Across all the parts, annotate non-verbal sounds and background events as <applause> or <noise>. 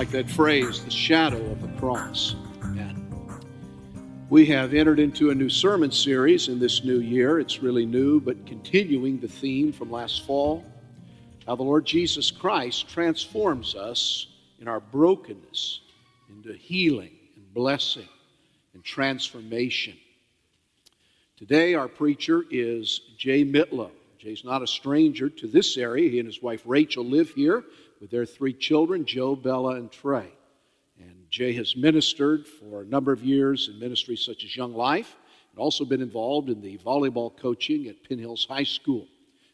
like that phrase, the shadow of the cross. Amen. We have entered into a new sermon series in this new year. It's really new, but continuing the theme from last fall how the Lord Jesus Christ transforms us in our brokenness into healing and blessing and transformation. Today, our preacher is Jay Mitlow. Jay's not a stranger to this area. He and his wife Rachel live here with their three children, Joe, Bella, and Trey. And Jay has ministered for a number of years in ministries such as Young Life, and also been involved in the volleyball coaching at Penn Hills High School.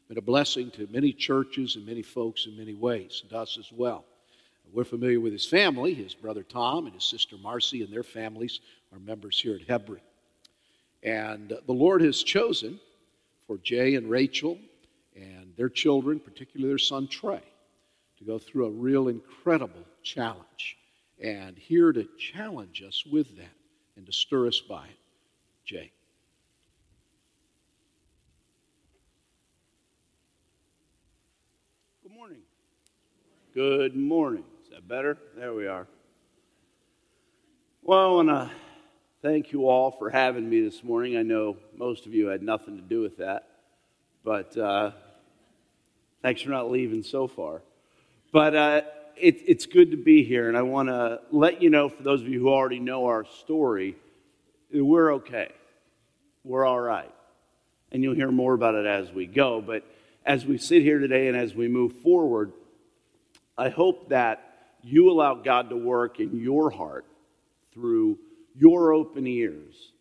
Been a blessing to many churches and many folks in many ways, and us as well. We're familiar with his family. His brother Tom and his sister Marcy and their families are members here at Hebron. And the Lord has chosen for Jay and Rachel and their children, particularly their son Trey, go through a real incredible challenge. And here to challenge us with that and to stir us by it, Jay. Good morning. Good morning. Is that better? There we are. Well, I want to thank you all for having me this morning. I know most of you had nothing to do with that, but uh, thanks for not leaving so far. But uh, it, it's good to be here, and I want to let you know, for those of you who already know our story, we're okay. We're all right. And you'll hear more about it as we go. But as we sit here today and as we move forward, I hope that you allow God to work in your heart through your open ears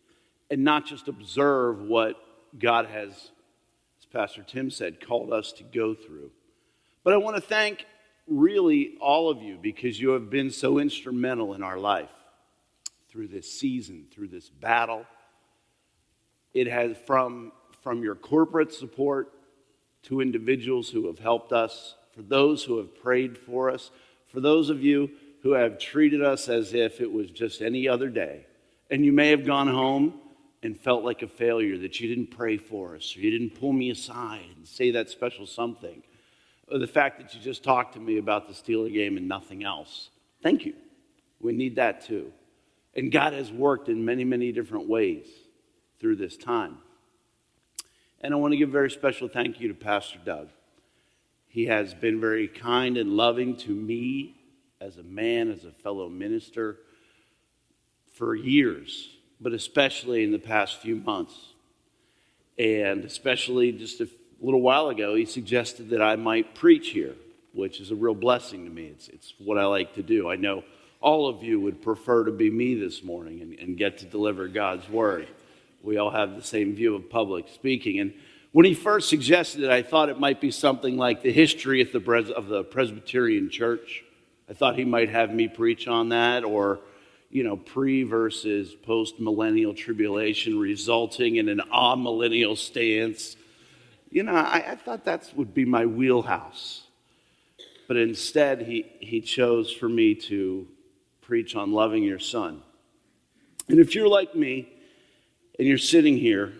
and not just observe what God has, as Pastor Tim said, called us to go through. But I want to thank really all of you because you have been so instrumental in our life through this season, through this battle. It has from, from your corporate support to individuals who have helped us, for those who have prayed for us, for those of you who have treated us as if it was just any other day. And you may have gone home and felt like a failure that you didn't pray for us or you didn't pull me aside and say that special something or the fact that you just talked to me about the Steeler game and nothing else. Thank you. We need that too. And God has worked in many, many different ways through this time. And I want to give a very special thank you to Pastor Doug. He has been very kind and loving to me as a man, as a fellow minister for years, but especially in the past few months. And especially just a a little while ago, he suggested that I might preach here, which is a real blessing to me. It's, it's what I like to do. I know all of you would prefer to be me this morning and, and get to deliver God's word. We all have the same view of public speaking. And when he first suggested it, I thought it might be something like the history of the, Pres- of the Presbyterian Church. I thought he might have me preach on that, or, you know, pre versus post millennial tribulation resulting in an amillennial stance you know, I, I thought that would be my wheelhouse. But instead, he, he chose for me to preach on loving your son. And if you're like me and you're sitting here,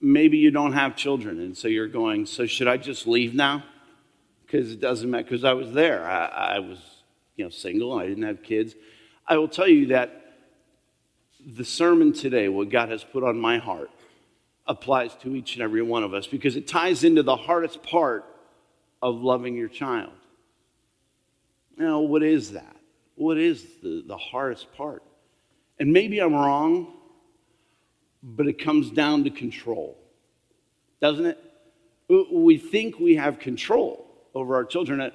maybe you don't have children, and so you're going, so should I just leave now? Because it doesn't matter, because I was there. I, I was, you know, single and I didn't have kids. I will tell you that the sermon today, what God has put on my heart, applies to each and every one of us because it ties into the hardest part of loving your child. Now, what is that? What is the, the hardest part? And maybe I'm wrong, but it comes down to control, doesn't it? We think we have control over our children. Uh,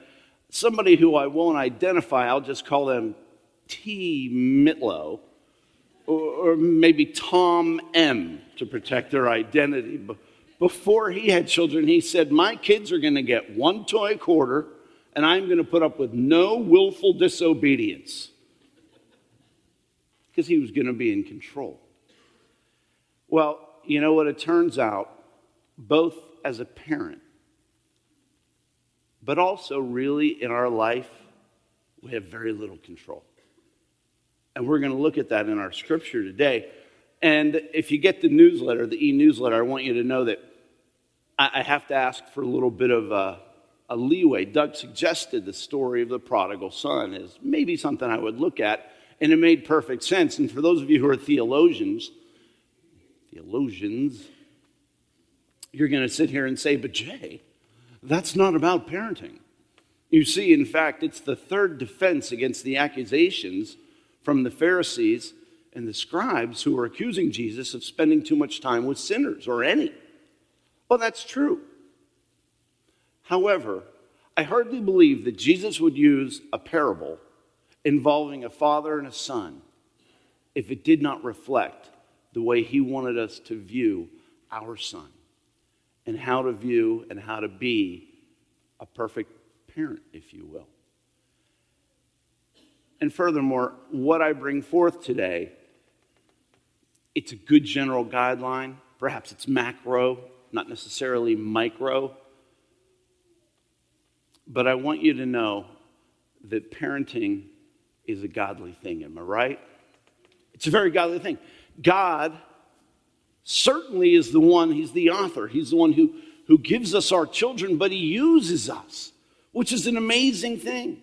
somebody who I won't identify, I'll just call them T. Mitlow or, maybe Tom M to protect their identity. Before he had children, he said, My kids are going to get one toy quarter, and I'm going to put up with no willful disobedience. Because he was going to be in control. Well, you know what? It turns out, both as a parent, but also really in our life, we have very little control. And we're going to look at that in our scripture today. And if you get the newsletter, the e newsletter, I want you to know that I have to ask for a little bit of uh, a leeway. Doug suggested the story of the prodigal son is maybe something I would look at, and it made perfect sense. And for those of you who are theologians, theologians, you're going to sit here and say, but Jay, that's not about parenting. You see, in fact, it's the third defense against the accusations from the Pharisees and the scribes who were accusing Jesus of spending too much time with sinners or any. Well, that's true. However, I hardly believe that Jesus would use a parable involving a father and a son if it did not reflect the way he wanted us to view our son and how to view and how to be a perfect parent, if you will. And furthermore, what I bring forth today, it's a good general guideline. Perhaps it's macro, not necessarily micro. But I want you to know that parenting is a godly thing. Am I right? It's a very godly thing. God certainly is the one, He's the author, He's the one who, who gives us our children, but He uses us, which is an amazing thing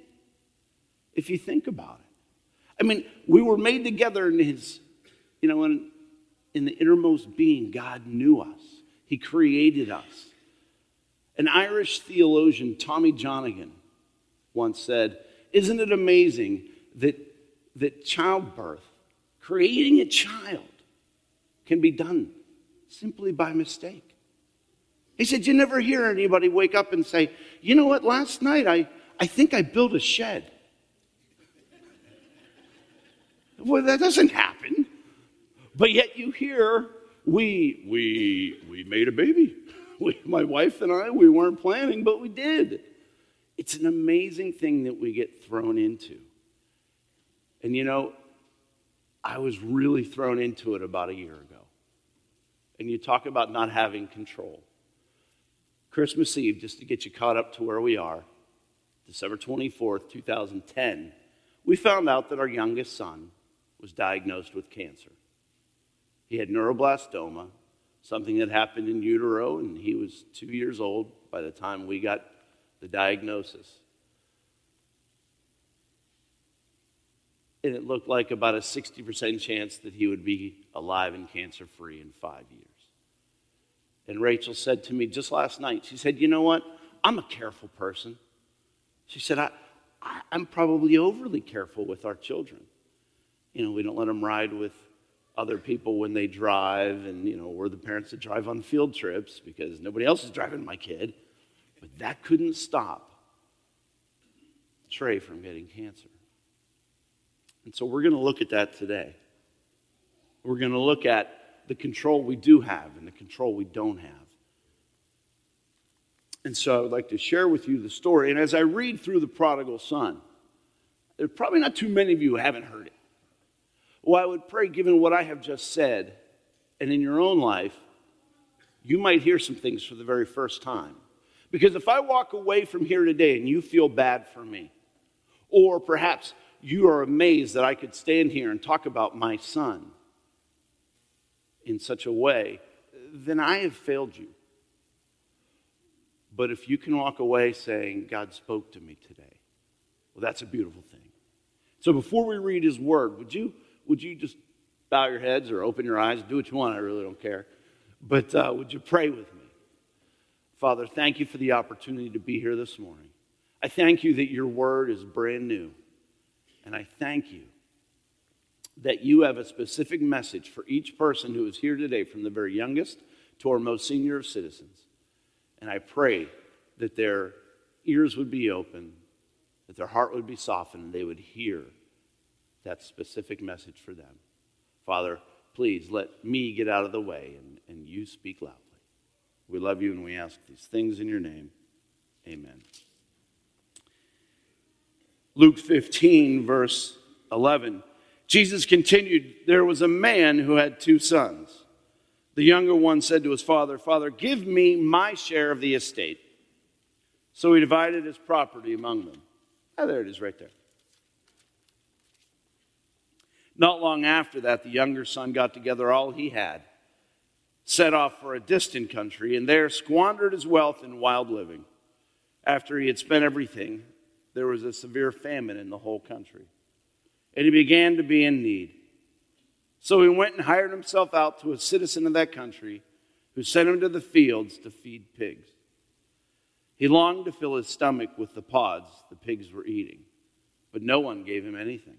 if you think about it. I mean, we were made together in His, you know, in, in the innermost being, God knew us, He created us. An Irish theologian, Tommy Johnagin, once said, Isn't it amazing that, that childbirth, creating a child, can be done simply by mistake? He said, You never hear anybody wake up and say, You know what, last night I, I think I built a shed. Well, that doesn't happen. But yet you hear, we, we, we made a baby. <laughs> We, my wife and I, we weren't planning, but we did. It's an amazing thing that we get thrown into. And you know, I was really thrown into it about a year ago. And you talk about not having control. Christmas Eve, just to get you caught up to where we are, December 24th, 2010, we found out that our youngest son was diagnosed with cancer. He had neuroblastoma, something that happened in utero, and he was two years old by the time we got the diagnosis. And it looked like about a 60% chance that he would be alive and cancer free in five years. And Rachel said to me just last night, she said, You know what? I'm a careful person. She said, I, I, am probably overly careful with our children. You know, we don't let them ride with other people when they drive, and you know, we're the parents that drive on field trips because nobody else is driving my kid. But that couldn't stop Trey from getting cancer. And so we're going to look at that today. We're going to look at the control we do have and the control we don't have. And so I would like to share with you the story. And as I read through the prodigal son, there's probably not too many of you who haven't heard it. Well, I would pray, given what I have just said, and in your own life, you might hear some things for the very first time. Because if I walk away from here today and you feel bad for me, or perhaps you are amazed that I could stand here and talk about my son in such a way, then I have failed you. But if you can walk away saying, God spoke to me today, well, that's a beautiful thing. So before we read his word, would you? Would you just bow your heads or open your eyes? Do what you want. I really don't care. But uh, would you pray with me? Father, thank you for the opportunity to be here this morning. I thank you that your word is brand new. And I thank you that you have a specific message for each person who is here today, from the very youngest to our most senior of citizens. And I pray that their ears would be open, that their heart would be softened, and they would hear that specific message for them. Father, please let me get out of the way and, and you speak loudly. We love you and we ask these things in your name. Amen. Luke 15, verse 11. Jesus continued, There was a man who had two sons. The younger one said to his father, Father, give me my share of the estate. So he divided his property among them. Ah, there it is right there. Not long after that, the younger son got together all he had, set off for a distant country, and there squandered his wealth in wild living. after he had spent everything, there was a severe famine in the whole country. And he began to be in need. So he went and hired himself out to a citizen of that country who sent him to the fields to feed pigs. He longed to fill his stomach with the pods the pigs were eating, but no one gave him anything.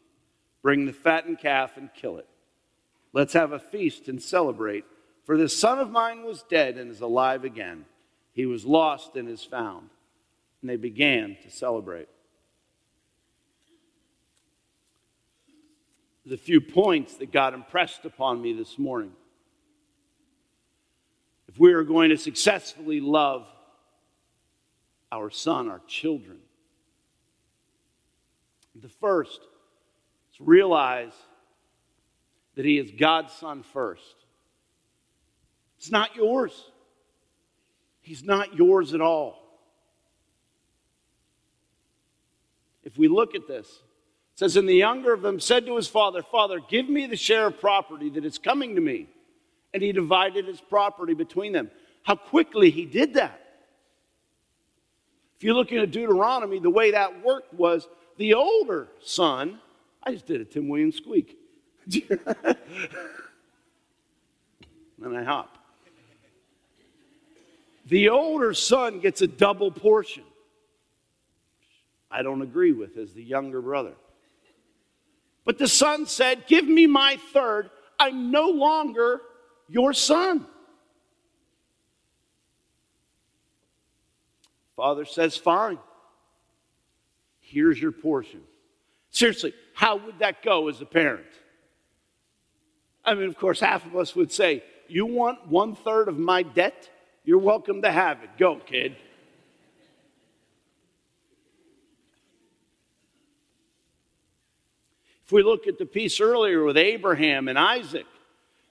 Bring the fattened calf and kill it. Let's have a feast and celebrate. For this son of mine was dead and is alive again. He was lost and is found. And they began to celebrate. the few points that God impressed upon me this morning. If we are going to successfully love our son, our children, the first realize that he is God's son first. It's not yours. He's not yours at all. If we look at this, it says, And the younger of them said to his father, Father, give me the share of property that is coming to me. And he divided his property between them. How quickly he did that. If you're looking at Deuteronomy, the way that worked was the older son, I just did a Tim Williams squeak. <laughs> and I hop. The older son gets a double portion. I don't agree with as the younger brother. But the son said, Give me my third. I'm no longer your son. Father says, Fine. Here's your portion. Seriously, how would that go as a parent? I mean, of course, half of us would say, You want one third of my debt? You're welcome to have it. Go, kid. If we look at the piece earlier with Abraham and Isaac,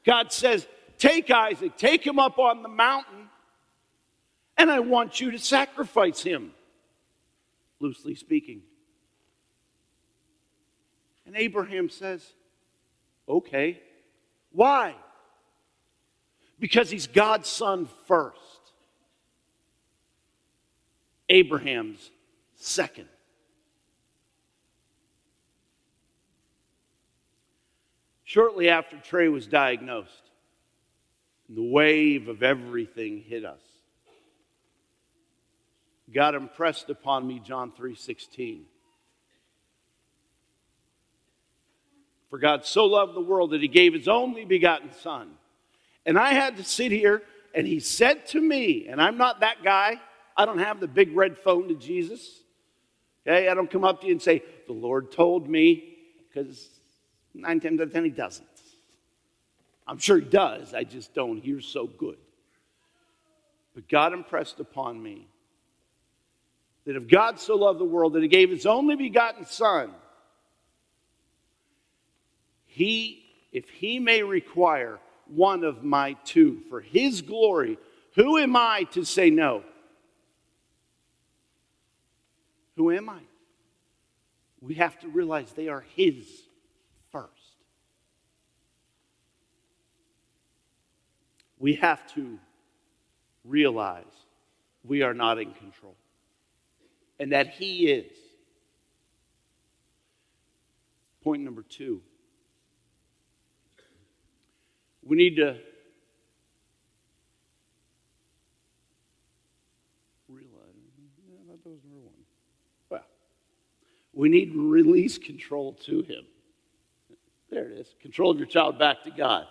God says, Take Isaac, take him up on the mountain, and I want you to sacrifice him, loosely speaking. And Abraham says, Okay. Why? Because he's God's son first. Abraham's second. Shortly after Trey was diagnosed, the wave of everything hit us. God impressed upon me John 3:16. For God so loved the world that he gave his only begotten son. And I had to sit here and he said to me, and I'm not that guy. I don't have the big red phone to Jesus. Okay, I don't come up to you and say, "The Lord told me," because Nine times out of ten, he doesn't. I'm sure he does, I just don't hear so good. But God impressed upon me that if God so loved the world that he gave his only begotten Son, he, if he may require one of my two for his glory, who am I to say no? Who am I? We have to realize they are his first. We have to realize we are not in control and that He is. Point number two we need to realize yeah, that was number one. Well, We need to release control to Him. There it is. Control of your child back to God.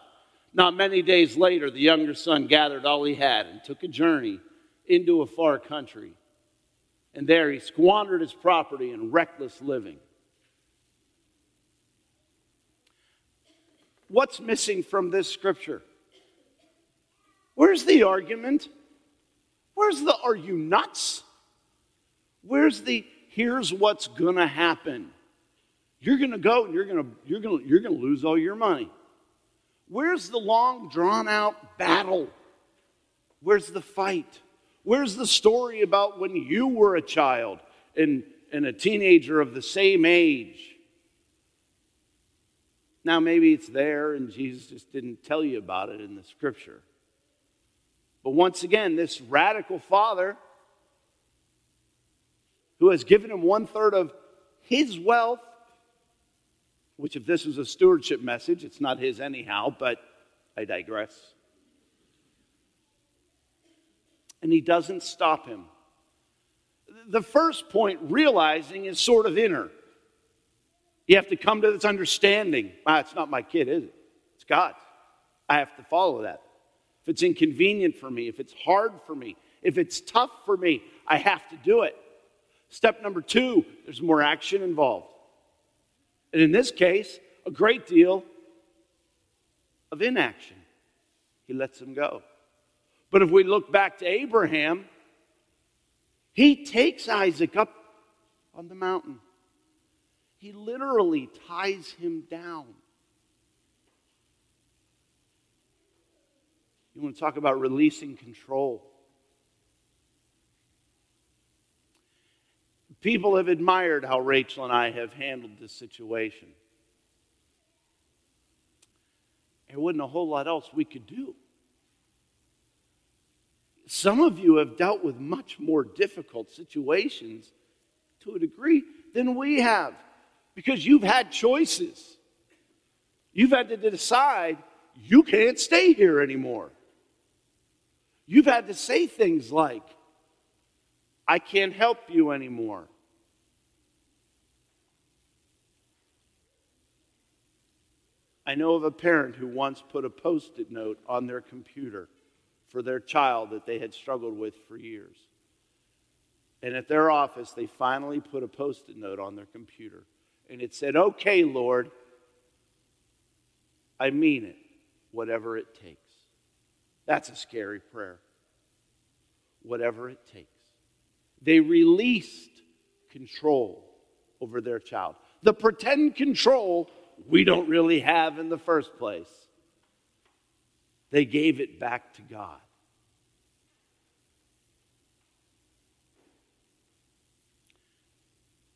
Not many days later, the younger son gathered all he had and took a journey into a far country. And there he squandered his property in reckless living. What's missing from this scripture? Where's the argument? Where's the are you nuts? Where's the here's what's going to happen? You're going to go and you're going to you're going to you're going to lose all your money. Where's the long drawn out battle? Where's the fight? Where's the story about when you were a child and, and a teenager of the same age? Now, maybe it's there and Jesus just didn't tell you about it in the scripture. But once again, this radical father who has given him one third of his wealth, which, if this was a stewardship message, it's not his anyhow, but I digress. And he doesn't stop him. The first point, realizing, is sort of inner. You have to come to this understanding. Ah, it's not my kid, is it? It's God's. I have to follow that. If it's inconvenient for me, if it's hard for me, if it's tough for me, I have to do it. Step number two, there's more action involved. And in this case, a great deal of inaction. He lets him go. But if we look back to Abraham, he takes Isaac up on the mountain. He literally ties him down. You want to talk about releasing control. People have admired how Rachel and I have handled this situation. There wasn't a whole lot else we could do. Some of you have dealt with much more difficult situations to a degree than we have because you've had choices. You've had to decide you can't stay here anymore. You've had to say things like, I can't help you anymore. I know of a parent who once put a post it note on their computer for their child that they had struggled with for years. And at their office, they finally put a post it note on their computer and it said, Okay, Lord, I mean it, whatever it takes. That's a scary prayer. Whatever it takes. They released control over their child. The pretend control we don't really have in the first place. They gave it back to God.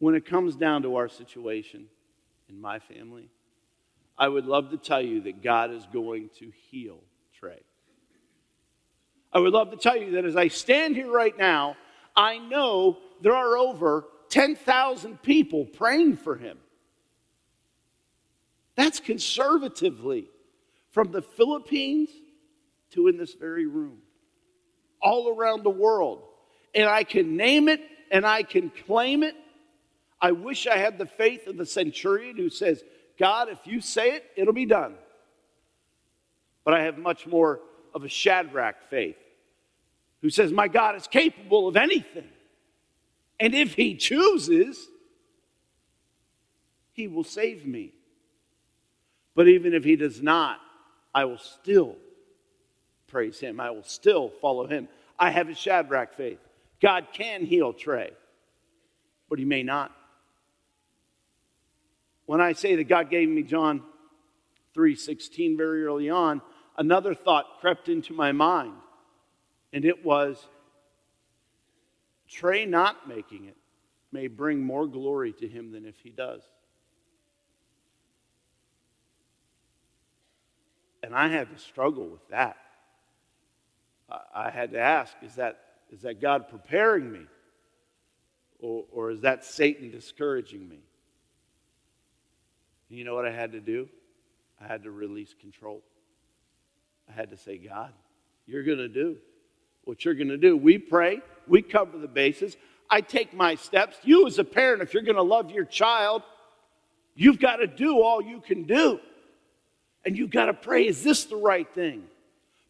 When it comes down to our situation in my family, I would love to tell you that God is going to heal Trey. I would love to tell you that as I stand here right now, I know there are over 10,000 people praying for him. That's conservatively from the Philippines to in this very room, all around the world. And I can name it and I can claim it I wish I had the faith of the centurion who says, God, if you say it, it'll be done. But I have much more of a Shadrach faith who says, My God is capable of anything. And if he chooses, he will save me. But even if he does not, I will still praise him. I will still follow him. I have a Shadrach faith. God can heal Trey, but he may not when I say that God gave me John 3:16 very early on, another thought crept into my mind, and it was Trey not making it may bring more glory to him than if he does. And I had to struggle with that. I had to ask, is that, is that God preparing me? Or, or is that Satan discouraging me? You know what I had to do? I had to release control. I had to say, God, you're going to do what you're going to do. We pray, we cover the bases. I take my steps. You, as a parent, if you're going to love your child, you've got to do all you can do. And you've got to pray, is this the right thing?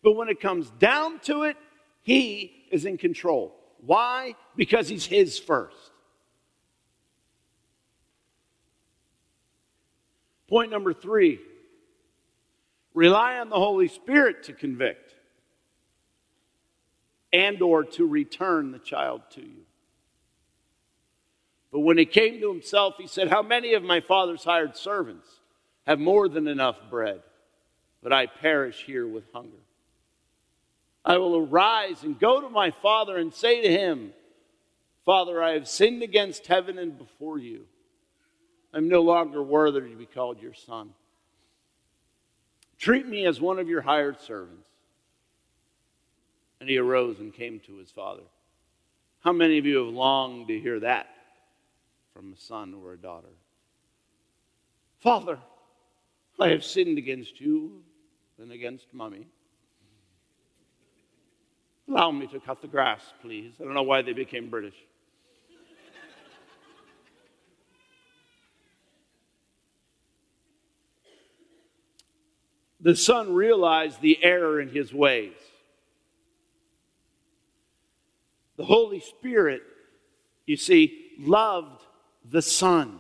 But when it comes down to it, he is in control. Why? Because he's his first. Point number three rely on the Holy Spirit to convict and or to return the child to you. But when he came to himself, he said, How many of my father's hired servants have more than enough bread, but I perish here with hunger? I will arise and go to my father and say to him, Father, I have sinned against heaven and before you. I'm no longer worthy to be called your son. Treat me as one of your hired servants. And he arose and came to his father. How many of you have longed to hear that from a son or a daughter? Father, I have sinned against you and against mommy. Allow me to cut the grass, please. I don't know why they became British. The son realized the error in his ways. The Holy Spirit, you see, loved the son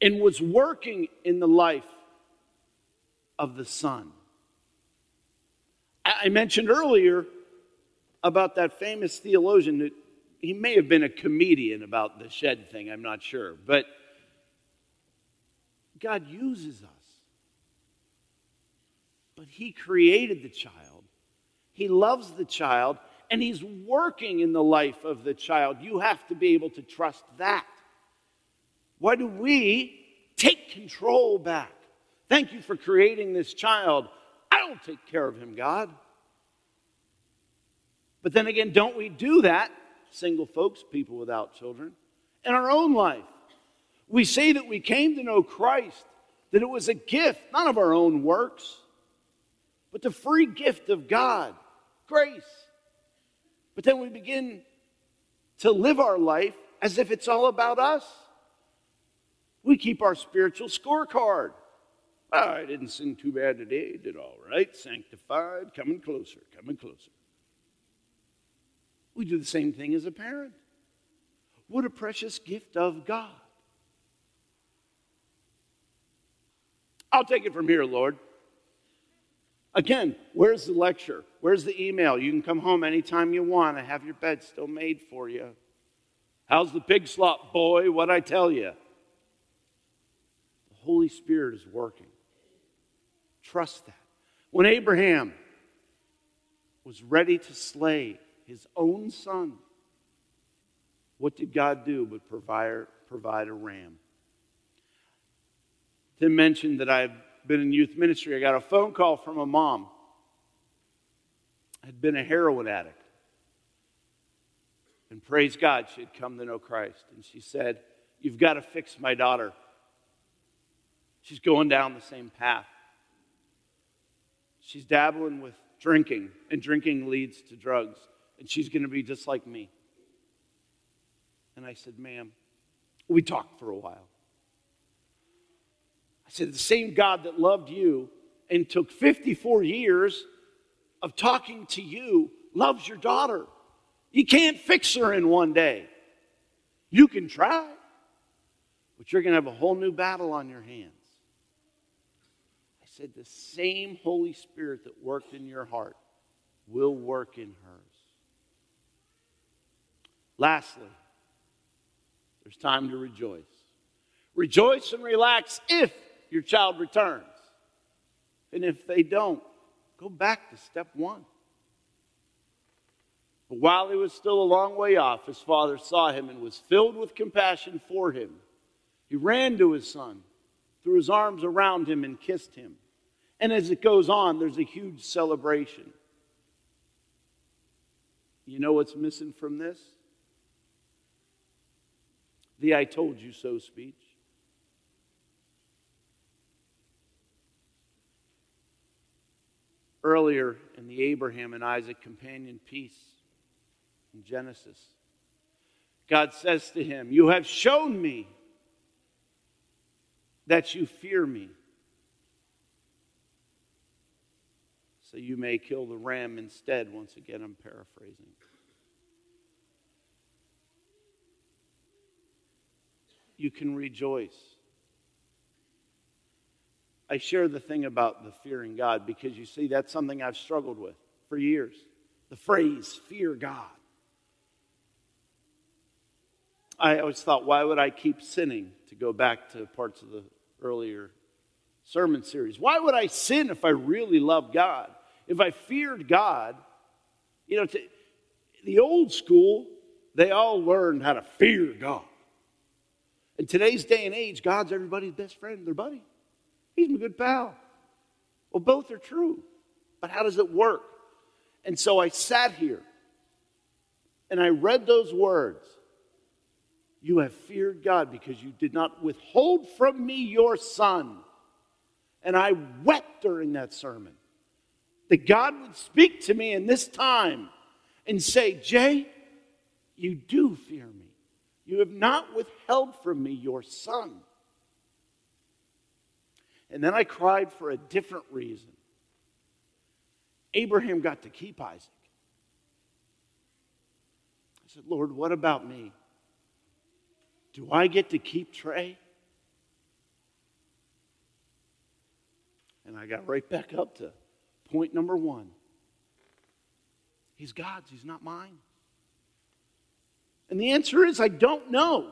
and was working in the life of the son. I mentioned earlier about that famous theologian that he may have been a comedian about the shed thing, I'm not sure. But God uses us but He created the child, He loves the child, and He's working in the life of the child. You have to be able to trust that. Why do we take control back? Thank you for creating this child. I don't take care of him, God. But then again, don't we do that, single folks, people without children, in our own life? We say that we came to know Christ, that it was a gift, not of our own works but the free gift of God, grace. But then we begin to live our life as if it's all about us. We keep our spiritual scorecard. Ah, oh, I didn't sin too bad today, did all right, sanctified, coming closer, coming closer. We do the same thing as a parent. What a precious gift of God. I'll take it from here, Lord. Again, where's the lecture? Where's the email? You can come home anytime you want. I have your bed still made for you. How's the pig slop, boy? What I tell you? The Holy Spirit is working. Trust that. When Abraham was ready to slay his own son, what did God do but provide, provide a ram? Tim mentioned that I've been in youth ministry, I got a phone call from a mom. Had been a heroin addict. And praise God, she had come to know Christ. And she said, You've got to fix my daughter. She's going down the same path. She's dabbling with drinking, and drinking leads to drugs. And she's going to be just like me. And I said, Ma'am, we talked for a while. I said, the same God that loved you and took 54 years of talking to you loves your daughter. You can't fix her in one day. You can try, but you're going to have a whole new battle on your hands. I said, the same Holy Spirit that worked in your heart will work in hers. Lastly, there's time to rejoice. Rejoice and relax if your child returns. And if they don't, go back to step one. But while he was still a long way off, his father saw him and was filled with compassion for him. He ran to his son, threw his arms around him, and kissed him. And as it goes on, there's a huge celebration. You know what's missing from this? The I told you so speech. Earlier in the Abraham and Isaac companion piece in Genesis. God says to him, You have shown me that you fear me. So you may kill the ram instead. Once again, I'm paraphrasing. You can rejoice. I share the thing about the fearing God because you see, that's something I've struggled with for years. The phrase, fear God. I always thought, why would I keep sinning? To go back to parts of the earlier sermon series. Why would I sin if I really love God? If I feared God, you know, to, the old school, they all learned how to fear God. In today's day and age, God's everybody's best friend, their buddy. He's my good pal. Well, both are true, but how does it work? And so I sat here and I read those words. You have feared God because you did not withhold from me your son. And I wept during that sermon that God would speak to me in this time and say, Jay, you do fear me. You have not withheld from me your son. And then I cried for a different reason. Abraham got to keep Isaac. I said, Lord, what about me? Do I get to keep Trey? And I got right back up to point number one. He's God's, he's not mine. And the answer is I don't know.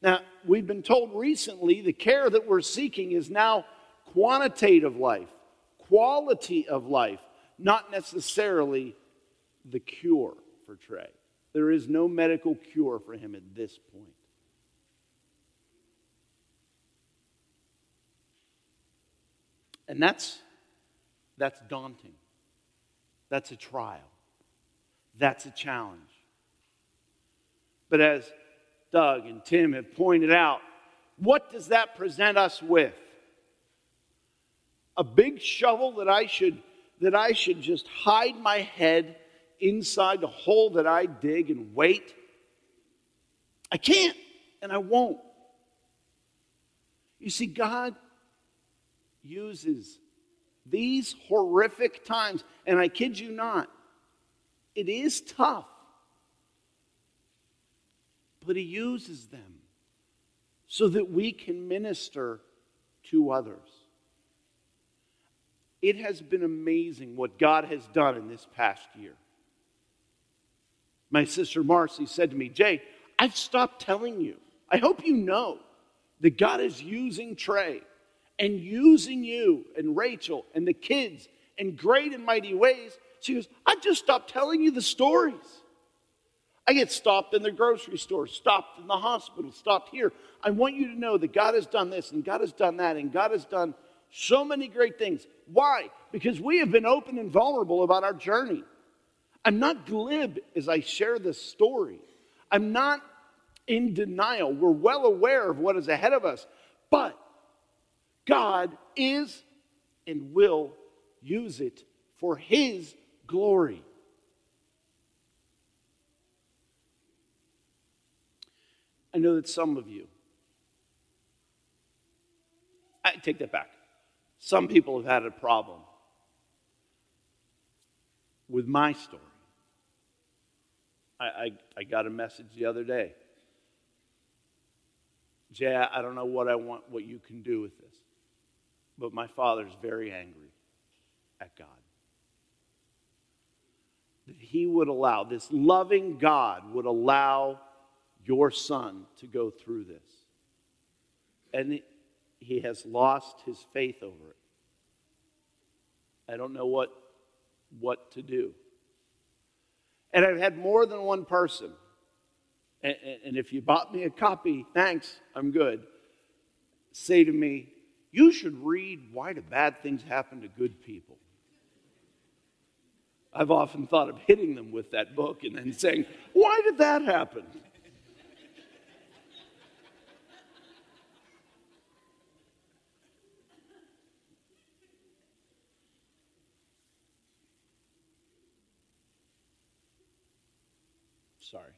Now, we've been told recently the care that we're seeking is now quantitative life, quality of life, not necessarily the cure for Trey. There is no medical cure for him at this point. And that's, that's daunting. That's a trial. That's a challenge. But as Doug and Tim have pointed out, what does that present us with? A big shovel that I should that I should just hide my head inside the hole that I dig and wait? I can't, and I won't. You see, God uses these horrific times, and I kid you not, it is tough, but He uses them so that we can minister to others. It has been amazing what God has done in this past year. My sister Marcy said to me, Jay, I've stopped telling you. I hope you know that God is using Trey and using you and Rachel and the kids in great and mighty ways. She goes, I just stopped telling you the stories. I get stopped in the grocery store, stopped in the hospital, stopped here. I want you to know that God has done this and God has done that and God has done so many great things. Why? Because we have been open and vulnerable about our journey. I'm not glib as I share this story. I'm not in denial. We're well aware of what is ahead of us. But God is and will use it for His glory. I know that some of you, I take that back. Some people have had a problem with my story. I, I, I got a message the other day. Jay, I don't know what I want, what you can do with this. But my father's very angry at God. That he would allow, this loving God would allow your son to go through this. And he has lost his faith over it. I don't know what, what to do. And I've had more than one person, and, and if you bought me a copy, thanks, I'm good, say to me, You should read Why Do Bad Things Happen to Good People? I've often thought of hitting them with that book and then saying, Why did that happen? Sorry.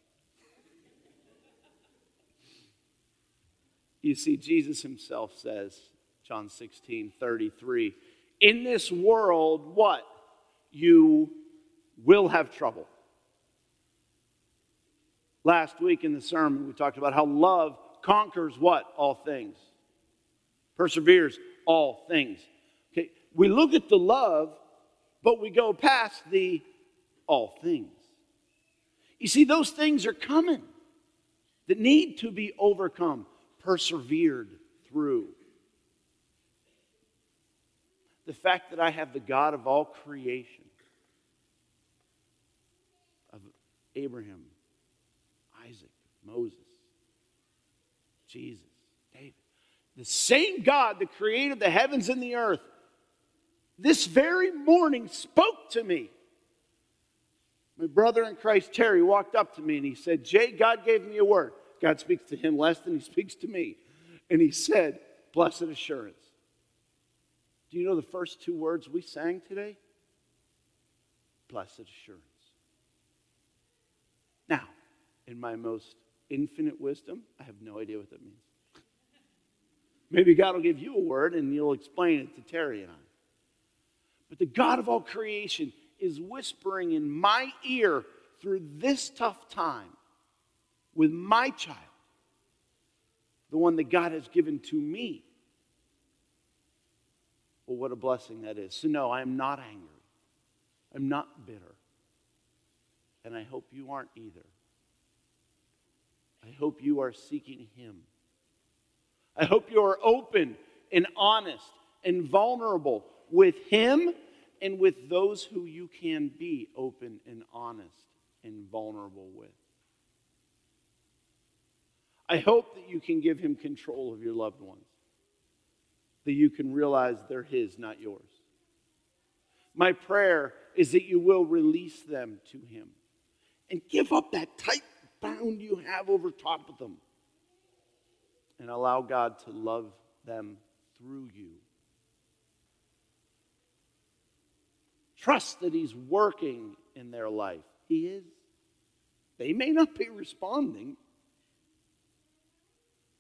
You see, Jesus himself says, John 16, 33, in this world, what? You will have trouble. Last week in the sermon, we talked about how love conquers what? All things. Perseveres all things. Okay, we look at the love, but we go past the all things. You see, those things are coming that need to be overcome, persevered through. The fact that I have the God of all creation, of Abraham, Isaac, Moses, Jesus, David, the same God that created the heavens and the earth, this very morning spoke to me my brother in Christ, Terry, walked up to me and he said, Jay, God gave me a word. God speaks to him less than he speaks to me. And he said, Blessed assurance. Do you know the first two words we sang today? Blessed assurance. Now, in my most infinite wisdom, I have no idea what that means. Maybe God will give you a word and you'll explain it to Terry and I. But the God of all creation is whispering in my ear through this tough time with my child, the one that God has given to me. Well, what a blessing that is. So, no, I am not angry. I'm not bitter. And I hope you aren't either. I hope you are seeking Him. I hope you are open and honest and vulnerable with Him and with those who you can be open and honest and vulnerable with. I hope that you can give him control of your loved ones, that you can realize they're his, not yours. My prayer is that you will release them to him and give up that tight bound you have over top of them and allow God to love them through you. Trust that He's working in their life. He is. They may not be responding,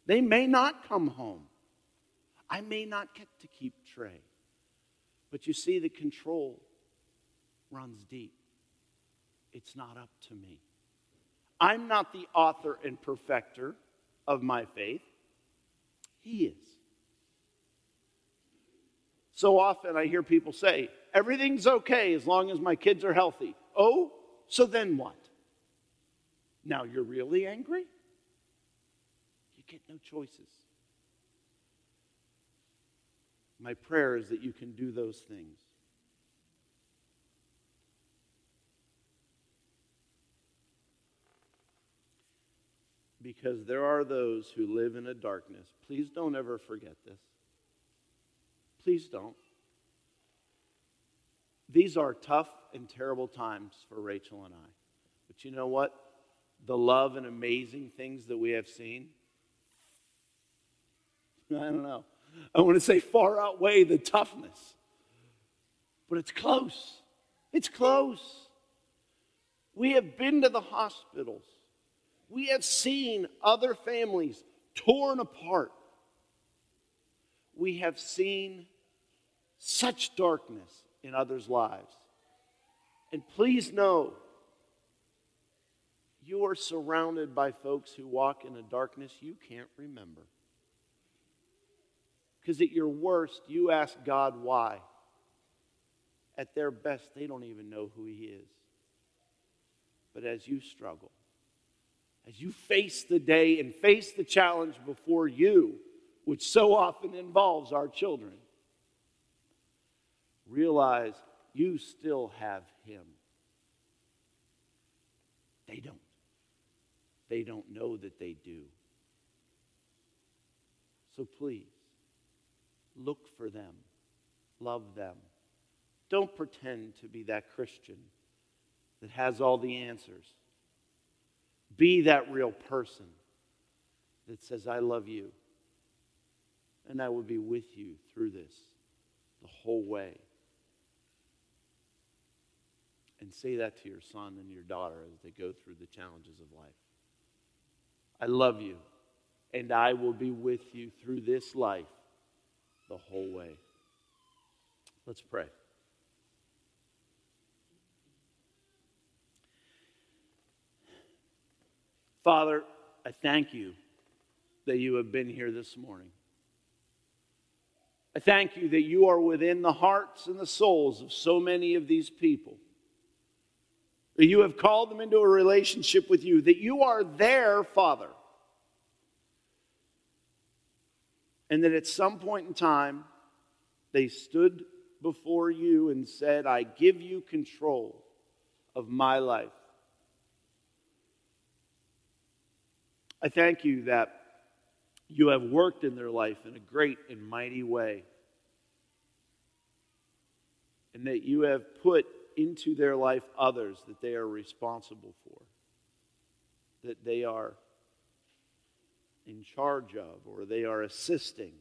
they may not come home. I may not get to keep Trey. But you see, the control runs deep. It's not up to me. I'm not the author and perfecter of my faith, He is. So often I hear people say, everything's okay as long as my kids are healthy. Oh, so then what? Now you're really angry? You get no choices. My prayer is that you can do those things. Because there are those who live in a darkness. Please don't ever forget this. Please don't. These are tough and terrible times for Rachel and I. But you know what? The love and amazing things that we have seen, <laughs> I don't know. I want to say far outweigh the toughness. But it's close. It's close. We have been to the hospitals. We have seen other families torn apart. We have seen such darkness in others' lives. And please know, you are surrounded by folks who walk in a darkness you can't remember. Because at your worst, you ask God why. At their best, they don't even know who He is. But as you struggle, as you face the day and face the challenge before you, which so often involves our children, realize you still have Him. They don't. They don't know that they do. So please, look for them, love them. Don't pretend to be that Christian that has all the answers. Be that real person that says, I love you, and I will be with you through this the whole way. And say that to your son and your daughter as they go through the challenges of life. I love you, and I will be with you through this life the whole way. Let's pray. Father, I thank you that you have been here this morning. I thank you that you are within the hearts and the souls of so many of these people. That you have called them into a relationship with you, that you are their Father. And that at some point in time, they stood before you and said, I give you control of my life. I thank you that you have worked in their life in a great and mighty way. And that you have put into their life others that they are responsible for, that they are in charge of, or they are assisting.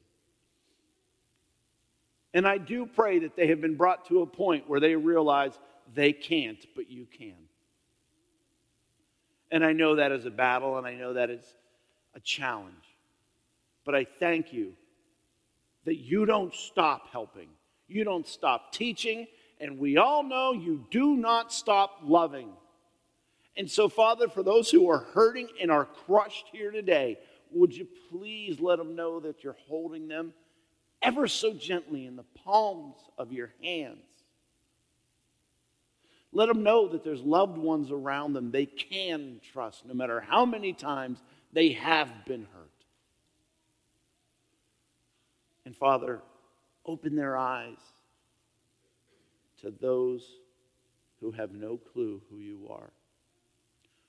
And I do pray that they have been brought to a point where they realize they can't, but you can. And I know that is a battle, and I know that is a challenge. But I thank you that you don't stop helping, you don't stop teaching, and we all know you do not stop loving. And so, Father, for those who are hurting and are crushed here today, would you please let them know that you're holding them ever so gently in the palms of your hands? Let them know that there's loved ones around them they can trust, no matter how many times they have been hurt. And Father, open their eyes to those who have no clue who you are.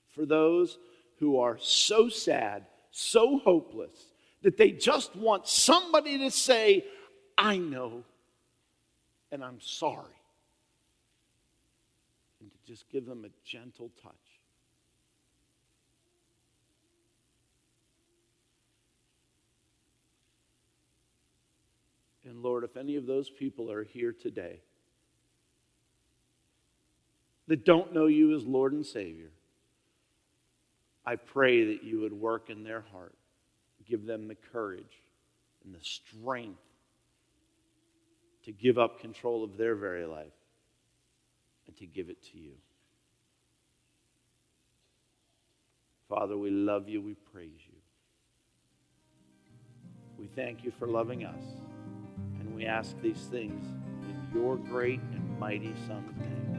For those who are so sad, so hopeless, that they just want somebody to say, I know, and I'm sorry. And to just give them a gentle touch. And Lord, if any of those people are here today that don't know you as Lord and Savior, I pray that you would work in their heart, give them the courage and the strength to give up control of their very life and to give it to you. Father, we love you, we praise you. We thank you for loving us. And we ask these things in your great and mighty Son's name.